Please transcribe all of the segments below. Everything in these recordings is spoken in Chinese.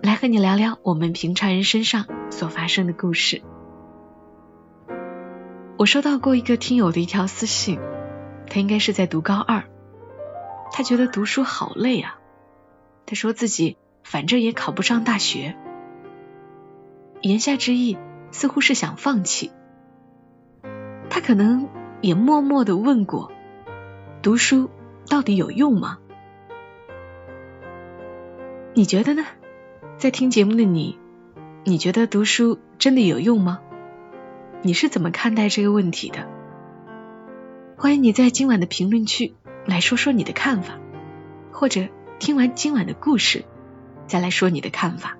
来和你聊聊我们平常人身上所发生的故事。我收到过一个听友的一条私信，他应该是在读高二，他觉得读书好累啊，他说自己反正也考不上大学，言下之意似乎是想放弃。他可能也默默的问过。读书到底有用吗？你觉得呢？在听节目的你，你觉得读书真的有用吗？你是怎么看待这个问题的？欢迎你在今晚的评论区来说说你的看法，或者听完今晚的故事再来说你的看法。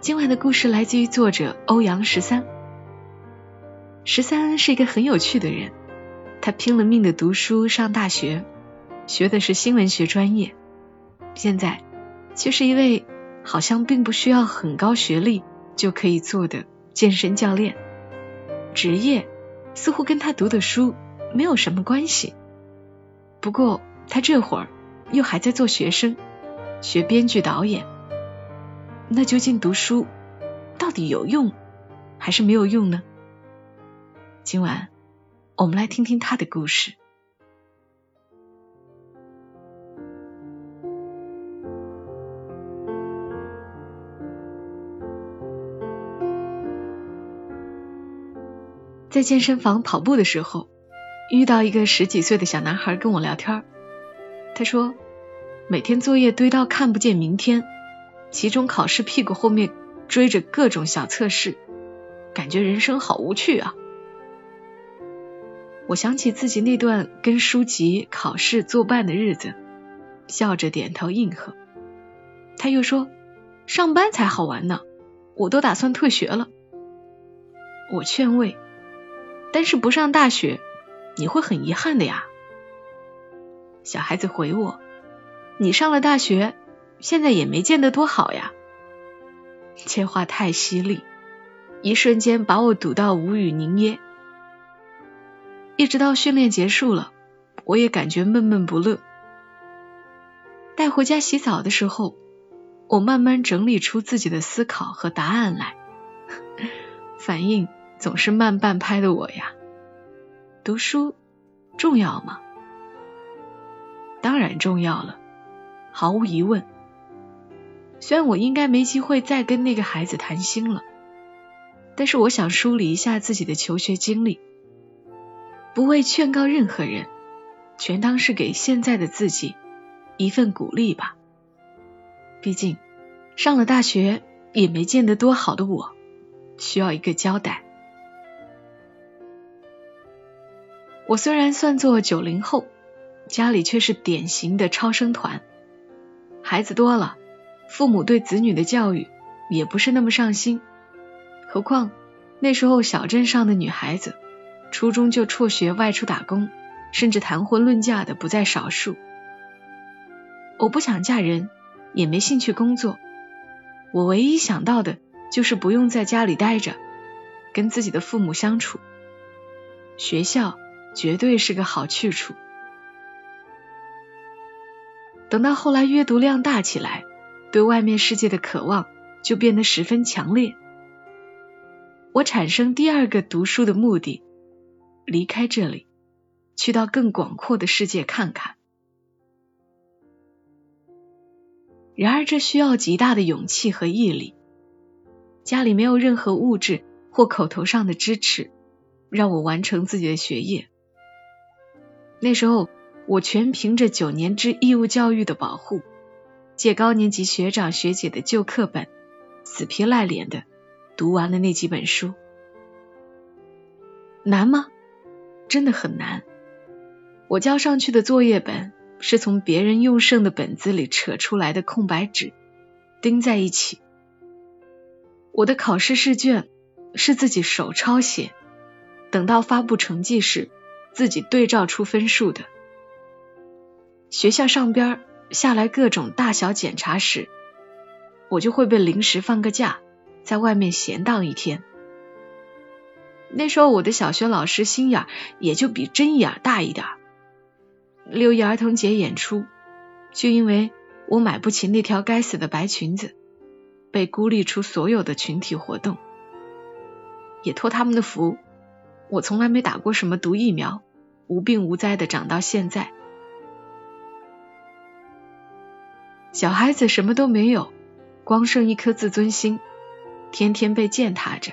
今晚的故事来自于作者欧阳十三。十三是一个很有趣的人。他拼了命的读书上大学，学的是新闻学专业，现在却是一位好像并不需要很高学历就可以做的健身教练，职业似乎跟他读的书没有什么关系。不过他这会儿又还在做学生，学编剧导演。那究竟读书到底有用还是没有用呢？今晚。我们来听听他的故事。在健身房跑步的时候，遇到一个十几岁的小男孩跟我聊天。他说，每天作业堆到看不见明天，期中考试屁股后面追着各种小测试，感觉人生好无趣啊。我想起自己那段跟书籍、考试作伴的日子，笑着点头应和。他又说：“上班才好玩呢，我都打算退学了。”我劝慰：“但是不上大学，你会很遗憾的呀。”小孩子回我：“你上了大学，现在也没见得多好呀。”这话太犀利，一瞬间把我堵到无语凝噎。一直到训练结束了，我也感觉闷闷不乐。带回家洗澡的时候，我慢慢整理出自己的思考和答案来。反应总是慢半拍的我呀，读书重要吗？当然重要了，毫无疑问。虽然我应该没机会再跟那个孩子谈心了，但是我想梳理一下自己的求学经历。不为劝告任何人，全当是给现在的自己一份鼓励吧。毕竟上了大学也没见得多好的我，需要一个交代。我虽然算作九零后，家里却是典型的超生团，孩子多了，父母对子女的教育也不是那么上心。何况那时候小镇上的女孩子。初中就辍学外出打工，甚至谈婚论嫁的不在少数。我不想嫁人，也没兴趣工作。我唯一想到的就是不用在家里待着，跟自己的父母相处。学校绝对是个好去处。等到后来阅读量大起来，对外面世界的渴望就变得十分强烈。我产生第二个读书的目的。离开这里，去到更广阔的世界看看。然而，这需要极大的勇气和毅力。家里没有任何物质或口头上的支持，让我完成自己的学业。那时候，我全凭着九年制义务教育的保护，借高年级学长学姐的旧课本，死皮赖脸的读完了那几本书。难吗？真的很难。我交上去的作业本是从别人用剩的本子里扯出来的空白纸，钉在一起。我的考试试卷是自己手抄写，等到发布成绩时自己对照出分数的。学校上边下来各种大小检查时，我就会被临时放个假，在外面闲荡一天。那时候我的小学老师心眼也就比针眼大一点。六一儿童节演出，就因为我买不起那条该死的白裙子，被孤立出所有的群体活动。也托他们的福，我从来没打过什么毒疫苗，无病无灾的长到现在。小孩子什么都没有，光剩一颗自尊心，天天被践踏着。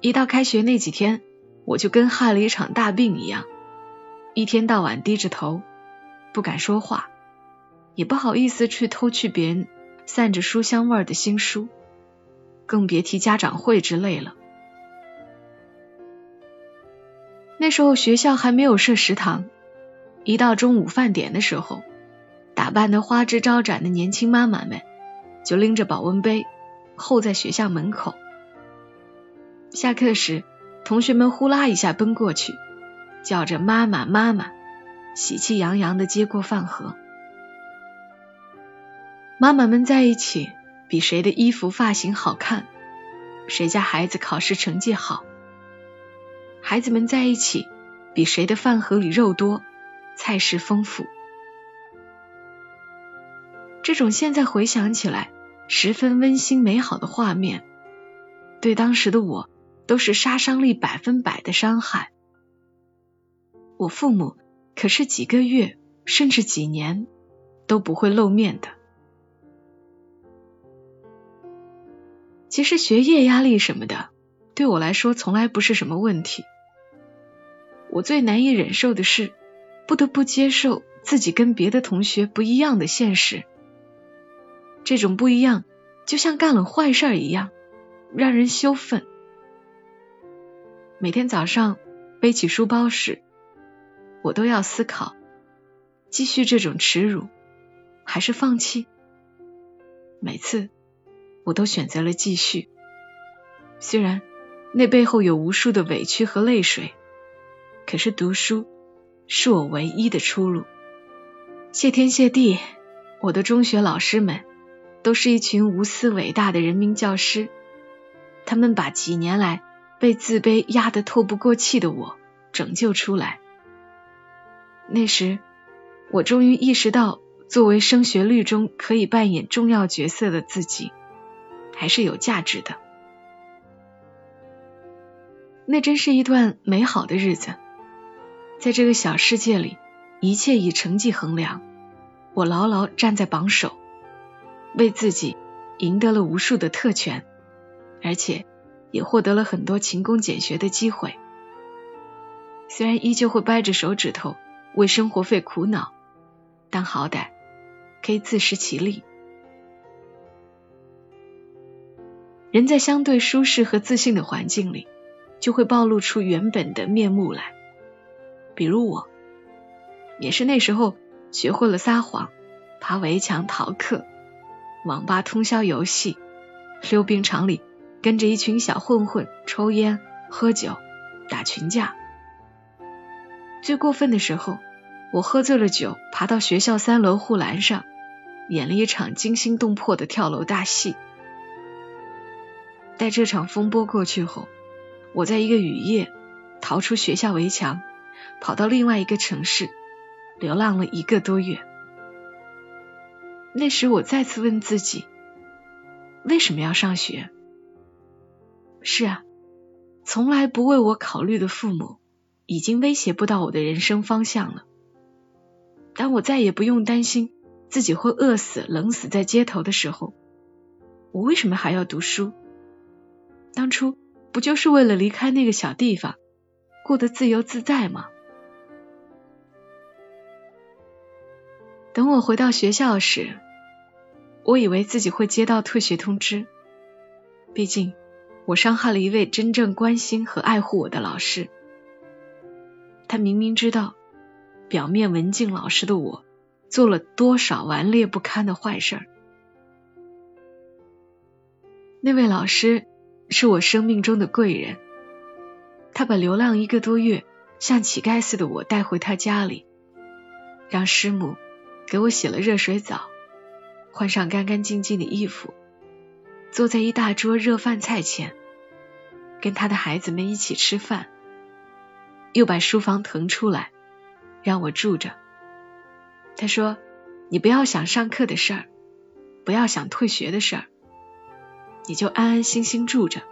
一到开学那几天，我就跟害了一场大病一样，一天到晚低着头，不敢说话，也不好意思去偷去别人散着书香味儿的新书，更别提家长会之类了。那时候学校还没有设食堂，一到中午饭点的时候。打扮的花枝招展的年轻妈妈们，就拎着保温杯候在学校门口。下课时，同学们呼啦一下奔过去，叫着“妈妈，妈妈”，喜气洋洋的接过饭盒。妈妈们在一起，比谁的衣服发型好看，谁家孩子考试成绩好；孩子们在一起，比谁的饭盒里肉多，菜式丰富。这种现在回想起来十分温馨美好的画面，对当时的我都是杀伤力百分百的伤害。我父母可是几个月甚至几年都不会露面的。其实学业压力什么的，对我来说从来不是什么问题。我最难以忍受的是，不得不接受自己跟别的同学不一样的现实。这种不一样，就像干了坏事一样，让人羞愤。每天早上背起书包时，我都要思考：继续这种耻辱，还是放弃？每次我都选择了继续，虽然那背后有无数的委屈和泪水，可是读书是我唯一的出路。谢天谢地，我的中学老师们。都是一群无私伟大的人民教师，他们把几年来被自卑压得透不过气的我拯救出来。那时，我终于意识到，作为升学率中可以扮演重要角色的自己，还是有价值的。那真是一段美好的日子，在这个小世界里，一切以成绩衡量，我牢牢站在榜首。为自己赢得了无数的特权，而且也获得了很多勤工俭学的机会。虽然依旧会掰着手指头为生活费苦恼，但好歹可以自食其力。人在相对舒适和自信的环境里，就会暴露出原本的面目来。比如我，也是那时候学会了撒谎、爬围墙、逃课。网吧通宵游戏，溜冰场里跟着一群小混混抽烟、喝酒、打群架。最过分的时候，我喝醉了酒，爬到学校三楼护栏上，演了一场惊心动魄的跳楼大戏。待这场风波过去后，我在一个雨夜逃出学校围墙，跑到另外一个城市，流浪了一个多月。那时我再次问自己，为什么要上学？是啊，从来不为我考虑的父母，已经威胁不到我的人生方向了。当我再也不用担心自己会饿死、冷死在街头的时候，我为什么还要读书？当初不就是为了离开那个小地方，过得自由自在吗？等我回到学校时。我以为自己会接到退学通知，毕竟我伤害了一位真正关心和爱护我的老师。他明明知道表面文静老实的我做了多少顽劣不堪的坏事儿，那位老师是我生命中的贵人，他把流浪一个多月像乞丐似的我带回他家里，让师母给我洗了热水澡，换上干干净净的衣服，坐在一大桌热饭菜前，跟他的孩子们一起吃饭，又把书房腾出来让我住着。他说：“你不要想上课的事儿，不要想退学的事儿。”你就安安心心住着，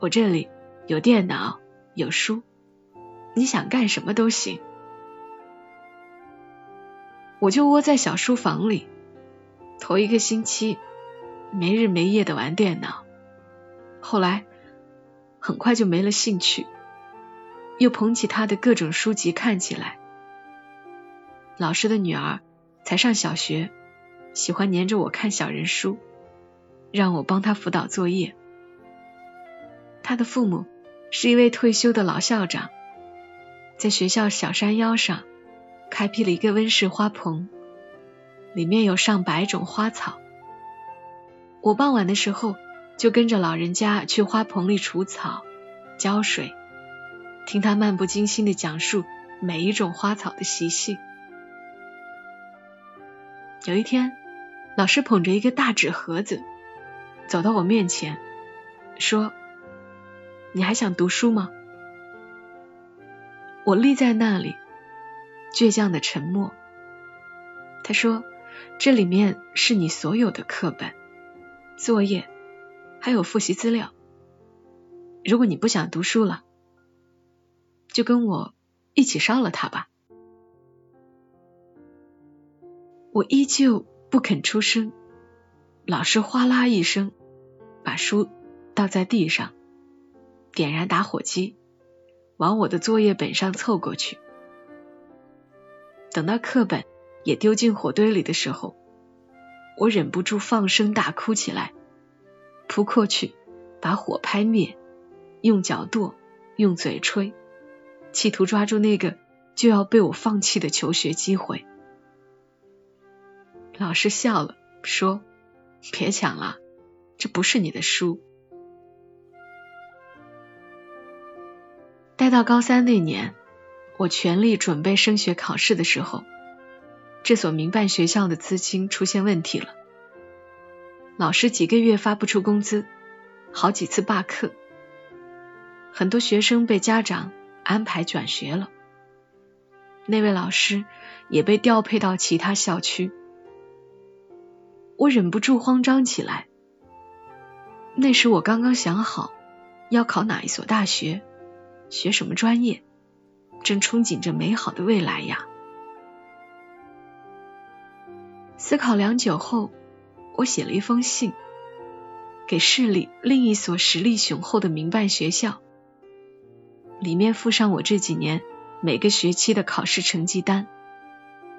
我这里有电脑，有书，你想干什么都行。我就窝在小书房里，头一个星期没日没夜的玩电脑，后来很快就没了兴趣，又捧起他的各种书籍看起来。老师的女儿才上小学，喜欢黏着我看小人书。让我帮他辅导作业。他的父母是一位退休的老校长，在学校小山腰上开辟了一个温室花棚，里面有上百种花草。我傍晚的时候就跟着老人家去花棚里除草、浇水，听他漫不经心的讲述每一种花草的习性。有一天，老师捧着一个大纸盒子。走到我面前，说：“你还想读书吗？”我立在那里，倔强的沉默。他说：“这里面是你所有的课本、作业，还有复习资料。如果你不想读书了，就跟我一起烧了它吧。”我依旧不肯出声，老师哗啦一声。把书倒在地上，点燃打火机，往我的作业本上凑过去。等到课本也丢进火堆里的时候，我忍不住放声大哭起来，扑过去把火拍灭，用脚跺，用嘴吹，企图抓住那个就要被我放弃的求学机会。老师笑了，说：“别抢了。”这不是你的书。待到高三那年，我全力准备升学考试的时候，这所民办学校的资金出现问题了，老师几个月发不出工资，好几次罢课，很多学生被家长安排转学了，那位老师也被调配到其他校区，我忍不住慌张起来。那时我刚刚想好要考哪一所大学，学什么专业，正憧憬着美好的未来呀。思考良久后，我写了一封信，给市里另一所实力雄厚的民办学校，里面附上我这几年每个学期的考试成绩单，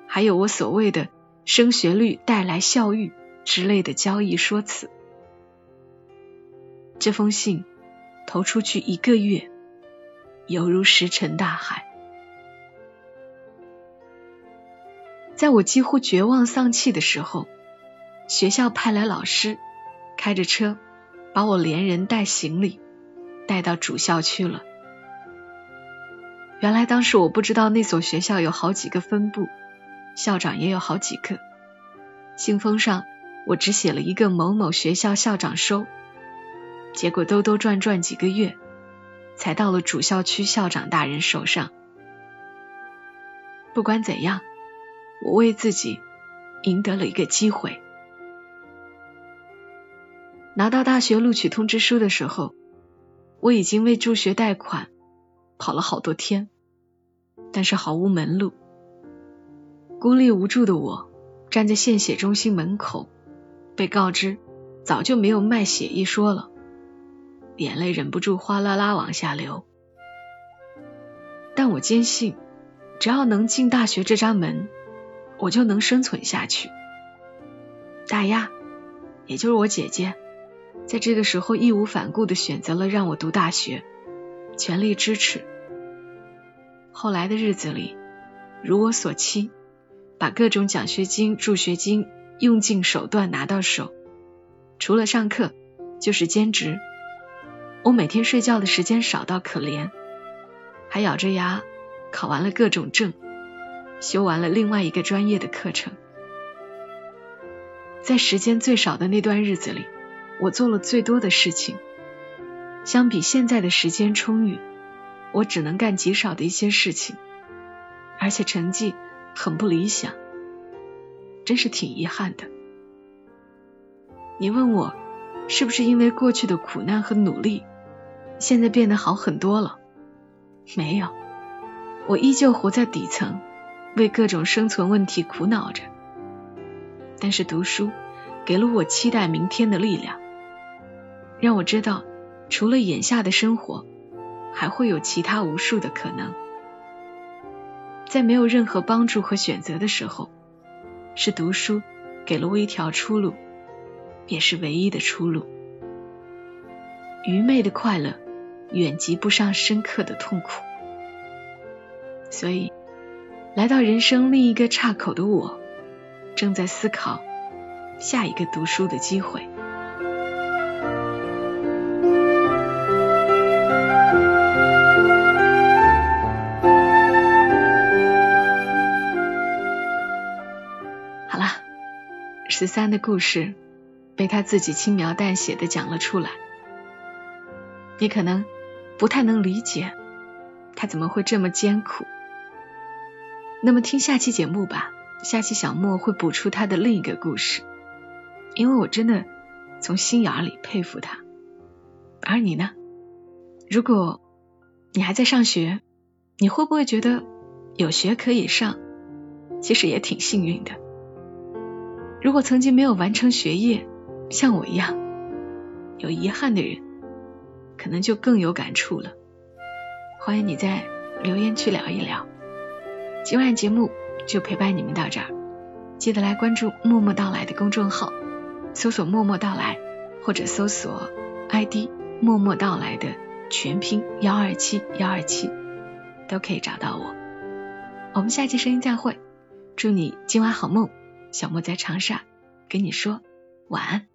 还有我所谓的升学率带来效益之类的交易说辞。这封信投出去一个月，犹如石沉大海。在我几乎绝望丧气的时候，学校派来老师，开着车把我连人带行李带到主校区了。原来当时我不知道那所学校有好几个分部，校长也有好几个。信封上我只写了一个某某学校校长收。结果兜兜转转几个月，才到了主校区校长大人手上。不管怎样，我为自己赢得了一个机会。拿到大学录取通知书的时候，我已经为助学贷款跑了好多天，但是毫无门路。孤立无助的我，站在献血中心门口，被告知早就没有卖血一说了。眼泪忍不住哗啦啦往下流，但我坚信，只要能进大学这扇门，我就能生存下去。大丫，也就是我姐姐，在这个时候义无反顾的选择了让我读大学，全力支持。后来的日子里，如我所期，把各种奖学金、助学金用尽手段拿到手，除了上课。就是兼职。我每天睡觉的时间少到可怜，还咬着牙考完了各种证，修完了另外一个专业的课程。在时间最少的那段日子里，我做了最多的事情。相比现在的时间充裕，我只能干极少的一些事情，而且成绩很不理想，真是挺遗憾的。你问我是不是因为过去的苦难和努力，现在变得好很多了？没有，我依旧活在底层，为各种生存问题苦恼着。但是读书给了我期待明天的力量，让我知道。除了眼下的生活，还会有其他无数的可能。在没有任何帮助和选择的时候，是读书给了我一条出路，也是唯一的出路。愚昧的快乐远及不上深刻的痛苦，所以来到人生另一个岔口的我，正在思考下一个读书的机会。好了十三的故事被他自己轻描淡写的讲了出来，你可能不太能理解他怎么会这么艰苦。那么听下期节目吧，下期小莫会补出他的另一个故事，因为我真的从心眼里佩服他。而你呢？如果你还在上学，你会不会觉得有学可以上，其实也挺幸运的？如果曾经没有完成学业，像我一样有遗憾的人，可能就更有感触了。欢迎你在留言区聊一聊。今晚节目就陪伴你们到这儿，记得来关注“默默到来”的公众号，搜索“默默到来”或者搜索 ID“ 默默到来”的全拼幺二七幺二七，都可以找到我。我们下期声音再会，祝你今晚好梦。小莫在长沙跟你说晚安。